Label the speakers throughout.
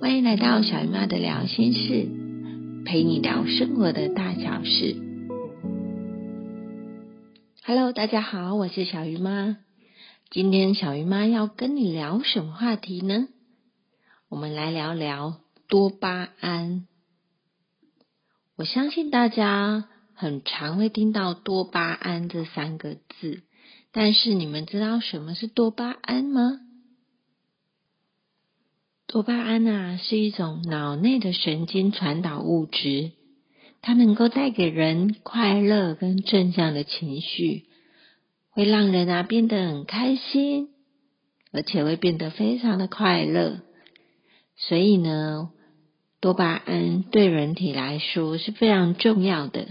Speaker 1: 欢迎来到小鱼妈的聊心事，陪你聊生活的大小事。Hello，大家好，我是小鱼妈。今天小鱼妈要跟你聊什么话题呢？我们来聊聊多巴胺。我相信大家很常会听到多巴胺这三个字，但是你们知道什么是多巴胺吗？多巴胺啊，是一种脑内的神经传导物质，它能够带给人快乐跟正向的情绪，会让人啊变得很开心，而且会变得非常的快乐。所以呢，多巴胺对人体来说是非常重要的。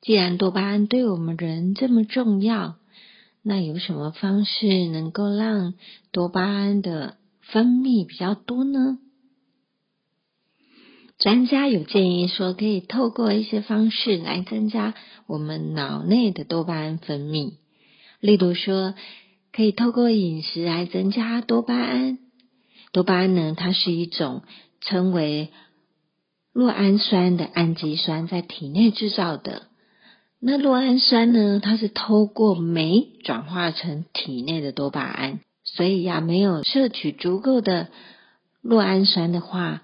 Speaker 1: 既然多巴胺对我们人这么重要，那有什么方式能够让多巴胺的分泌比较多呢？专家有建议说，可以透过一些方式来增加我们脑内的多巴胺分泌。例如说，可以透过饮食来增加多巴胺。多巴胺呢，它是一种称为酪氨酸的氨基酸，在体内制造的。那酪氨酸呢，它是透过酶转化成体内的多巴胺。所以呀，没有摄取足够的酪氨酸的话，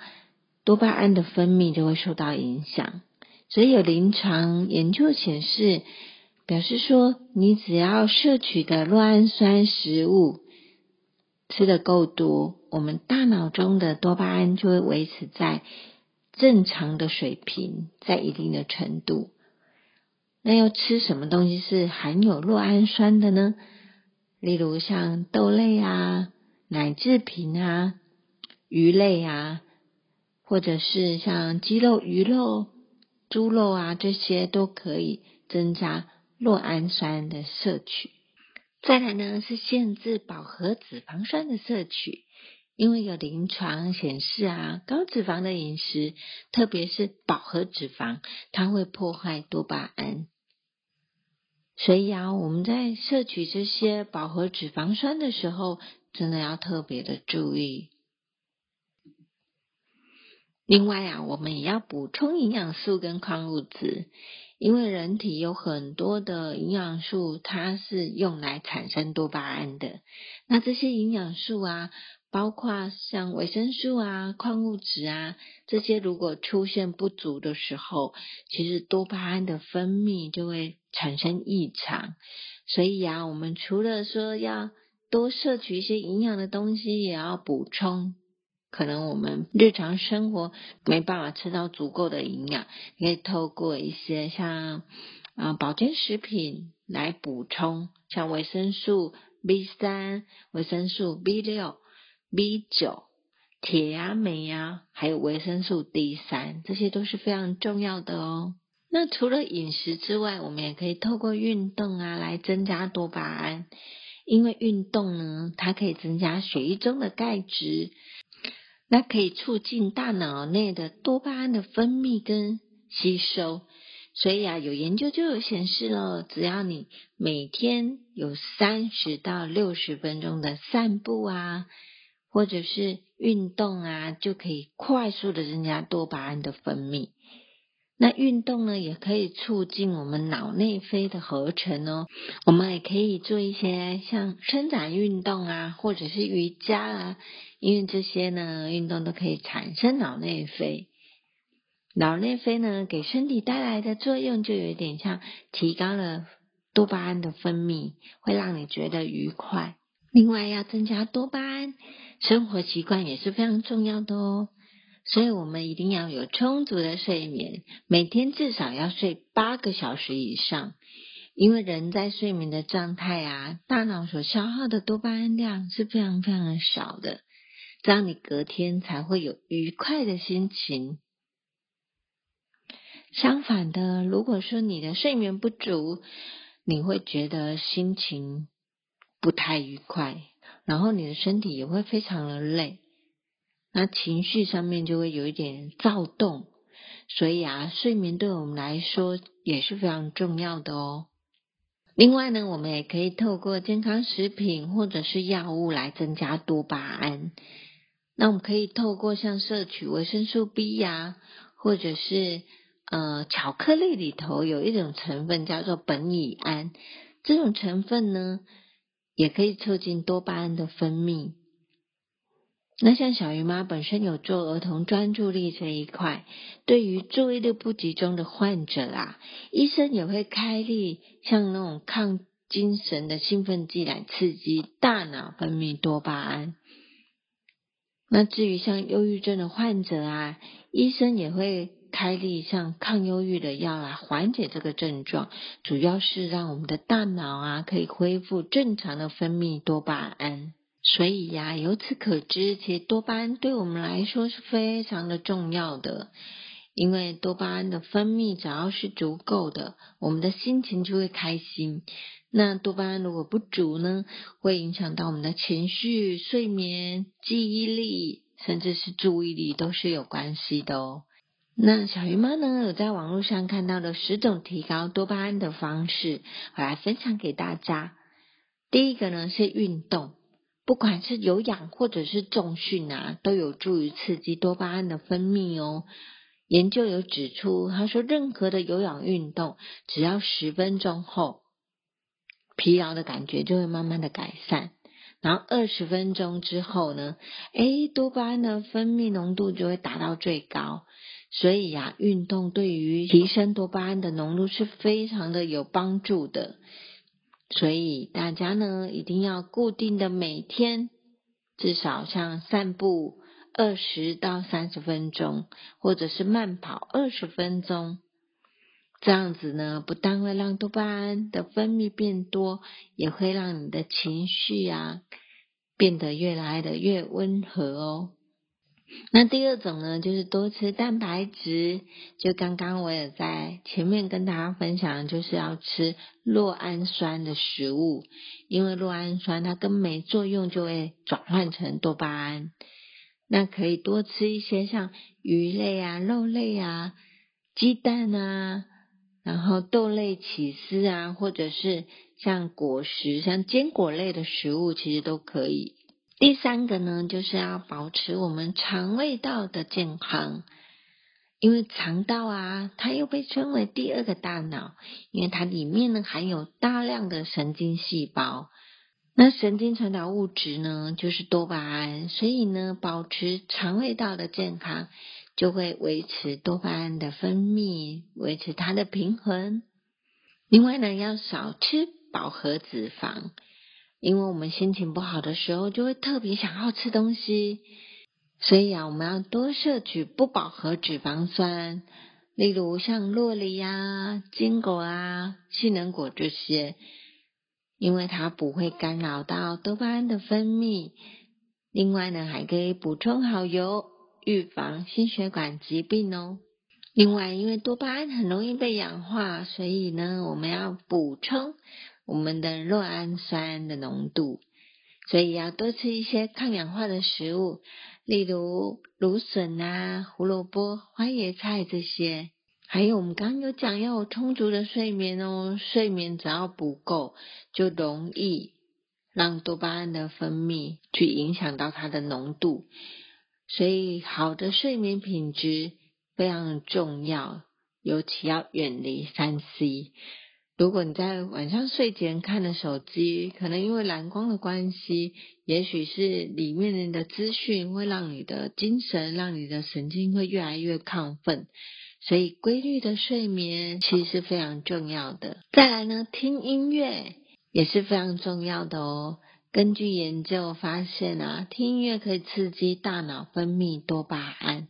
Speaker 1: 多巴胺的分泌就会受到影响。所以有临床研究显示，表示说，你只要摄取的酪氨酸食物吃的够多，我们大脑中的多巴胺就会维持在正常的水平，在一定的程度。那要吃什么东西是含有酪氨酸的呢？例如像豆类啊、奶制品啊、鱼类啊，或者是像鸡肉、鱼肉、猪肉啊，这些都可以增加酪氨酸的摄取。再来呢，是限制饱和脂肪酸的摄取，因为有临床显示啊，高脂肪的饮食，特别是饱和脂肪，它会破坏多巴胺。所以啊，我们在摄取这些饱和脂肪酸的时候，真的要特别的注意。另外啊，我们也要补充营养素跟矿物质，因为人体有很多的营养素，它是用来产生多巴胺的。那这些营养素啊。包括像维生素啊、矿物质啊这些，如果出现不足的时候，其实多巴胺的分泌就会产生异常。所以啊，我们除了说要多摄取一些营养的东西，也要补充。可能我们日常生活没办法吃到足够的营养，可以透过一些像啊保健食品来补充，像维生素 B 三、维生素 B 六。B 九、铁啊、镁啊，还有维生素 D 三，这些都是非常重要的哦。那除了饮食之外，我们也可以透过运动啊来增加多巴胺，因为运动呢，它可以增加血液中的钙质，那可以促进大脑内的多巴胺的分泌跟吸收。所以啊，有研究就有显示了，只要你每天有三十到六十分钟的散步啊。或者是运动啊，就可以快速的增加多巴胺的分泌。那运动呢，也可以促进我们脑内啡的合成哦。我们也可以做一些像伸展运动啊，或者是瑜伽啊，因为这些呢运动都可以产生脑内啡。脑内啡呢，给身体带来的作用就有点像提高了多巴胺的分泌，会让你觉得愉快。另外，要增加多巴胺。生活习惯也是非常重要的哦，所以我们一定要有充足的睡眠，每天至少要睡八个小时以上。因为人在睡眠的状态啊，大脑所消耗的多巴胺量是非常非常少的，这样你隔天才会有愉快的心情。相反的，如果说你的睡眠不足，你会觉得心情不太愉快。然后你的身体也会非常的累，那情绪上面就会有一点躁动，所以啊，睡眠对我们来说也是非常重要的哦。另外呢，我们也可以透过健康食品或者是药物来增加多巴胺。那我们可以透过像摄取维生素 B 呀，或者是呃巧克力里头有一种成分叫做苯乙胺，这种成分呢也可以促进多巴胺的分泌。那像小鱼妈本身有做儿童专注力这一块，对于注意力不集中的患者啊，医生也会开立像那种抗精神的兴奋剂来刺激大脑分泌多巴胺。那至于像忧郁症的患者啊，医生也会开立像抗忧郁的药来缓解这个症状，主要是让我们的大脑啊可以恢复正常的分泌多巴胺。所以呀，由此可知，其实多巴胺对我们来说是非常的重要的。因为多巴胺的分泌只要是足够的，我们的心情就会开心。那多巴胺如果不足呢，会影响到我们的情绪、睡眠、记忆力，甚至是注意力，都是有关系的哦。那小鱼妈呢，有在网络上看到的十种提高多巴胺的方式，我来分享给大家。第一个呢是运动。不管是有氧或者是重训啊，都有助于刺激多巴胺的分泌哦。研究有指出，他说任何的有氧运动，只要十分钟后，疲劳的感觉就会慢慢的改善。然后二十分钟之后呢，诶，多巴胺的分泌浓度就会达到最高。所以呀，运动对于提升多巴胺的浓度是非常的有帮助的。所以大家呢，一定要固定的每天至少像散步二十到三十分钟，或者是慢跑二十分钟，这样子呢，不但会让多巴胺的分泌变多，也会让你的情绪啊变得越来的越温和哦。那第二种呢，就是多吃蛋白质。就刚刚我也在前面跟大家分享，就是要吃酪氨酸的食物，因为酪氨酸它跟酶作用就会转换成多巴胺。那可以多吃一些像鱼类啊、肉类啊、鸡蛋啊，然后豆类、起司啊，或者是像果实、像坚果类的食物，其实都可以。第三个呢，就是要保持我们肠胃道的健康，因为肠道啊，它又被称为第二个大脑，因为它里面呢含有大量的神经细胞。那神经传导物质呢，就是多巴胺，所以呢，保持肠胃道的健康，就会维持多巴胺的分泌，维持它的平衡。另外呢，要少吃饱和脂肪。因为我们心情不好的时候，就会特别想要吃东西，所以啊，我们要多摄取不饱和脂肪酸，例如像洛梨呀、坚果啊、杏仁果这些，因为它不会干扰到多巴胺的分泌。另外呢，还可以补充好油，预防心血管疾病哦。另外，因为多巴胺很容易被氧化，所以呢，我们要补充。我们的酪氨酸的浓度，所以要多吃一些抗氧化的食物，例如芦笋啊、胡萝卜、花椰菜这些。还有我们刚刚有讲要有充足的睡眠哦，睡眠只要不够，就容易让多巴胺的分泌去影响到它的浓度。所以好的睡眠品质非常重要，尤其要远离三 C。如果你在晚上睡前看的手机，可能因为蓝光的关系，也许是里面的资讯会让你的精神、让你的神经会越来越亢奋，所以规律的睡眠其实是非常重要的。再来呢，听音乐也是非常重要的哦。根据研究发现啊，听音乐可以刺激大脑分泌多巴胺。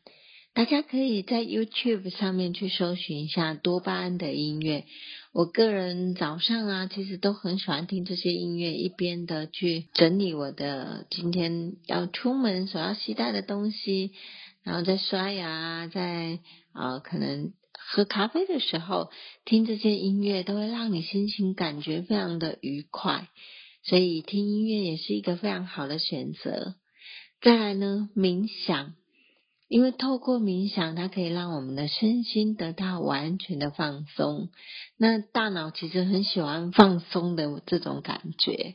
Speaker 1: 大家可以在 YouTube 上面去搜寻一下多巴胺的音乐。我个人早上啊，其实都很喜欢听这些音乐，一边的去整理我的今天要出门所要携带的东西，然后在刷牙，在啊可能喝咖啡的时候听这些音乐，都会让你心情感觉非常的愉快。所以听音乐也是一个非常好的选择。再来呢，冥想。因为透过冥想，它可以让我们的身心得到完全的放松。那大脑其实很喜欢放松的这种感觉，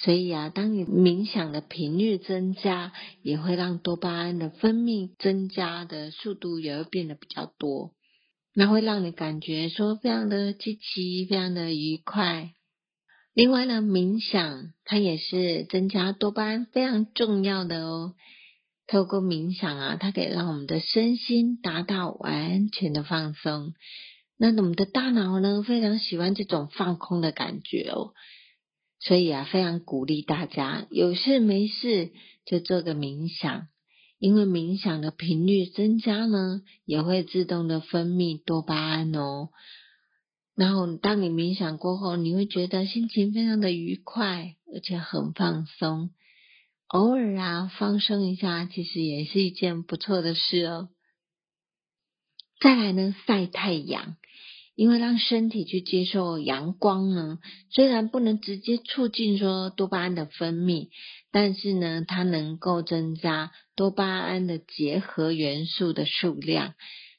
Speaker 1: 所以啊，当你冥想的频率增加，也会让多巴胺的分泌增加的速度也会变得比较多，那会让你感觉说非常的积极，非常的愉快。另外呢，冥想它也是增加多巴胺非常重要的哦。透过冥想啊，它可以让我们的身心达到完全的放松。那我们的大脑呢，非常喜欢这种放空的感觉哦。所以啊，非常鼓励大家有事没事就做个冥想，因为冥想的频率增加呢，也会自动的分泌多巴胺哦。然后，当你冥想过后，你会觉得心情非常的愉快，而且很放松。偶尔啊，放松一下，其实也是一件不错的事哦。再来呢，晒太阳，因为让身体去接受阳光呢，虽然不能直接促进说多巴胺的分泌，但是呢，它能够增加多巴胺的结合元素的数量。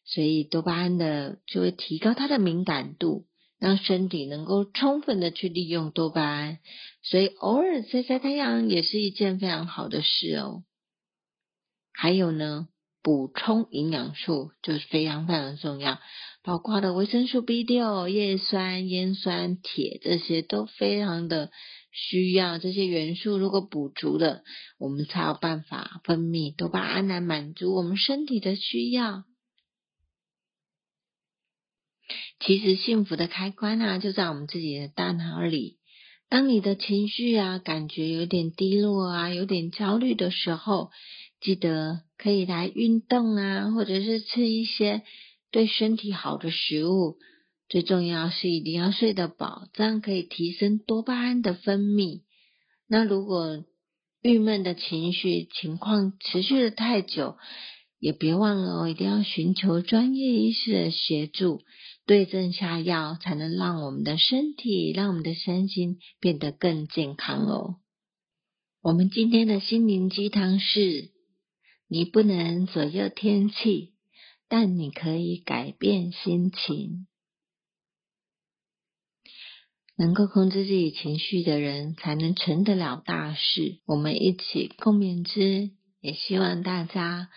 Speaker 1: 所以多巴胺的就会提高它的敏感度，让身体能够充分的去利用多巴胺。所以偶尔晒晒太阳也是一件非常好的事哦。还有呢，补充营养素就是非常非常重要，包括的维生素 B 六、叶酸、烟酸、铁这些都非常的需要。这些元素如果补足了，我们才有办法分泌多巴胺来满足我们身体的需要。其实幸福的开关啊，就在我们自己的大脑里。当你的情绪啊，感觉有点低落啊，有点焦虑的时候，记得可以来运动啊，或者是吃一些对身体好的食物。最重要是一定要睡得饱，这样可以提升多巴胺的分泌。那如果郁闷的情绪情况持续的太久，也别忘了哦，一定要寻求专业医师的协助，对症下药，才能让我们的身体、让我们的身心变得更健康哦。我们今天的心灵鸡汤是：你不能左右天气，但你可以改变心情。能够控制自己情绪的人，才能成得了大事。我们一起共勉之，也希望大家。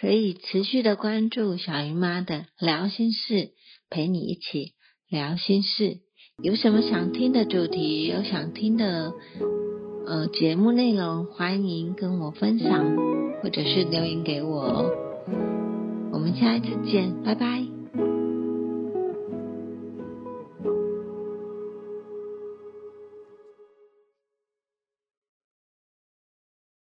Speaker 1: 可以持续的关注小姨妈的聊心事，陪你一起聊心事。有什么想听的主题，有想听的呃节目内容，欢迎跟我分享，或者是留言给我哦。我们下一次见，拜拜。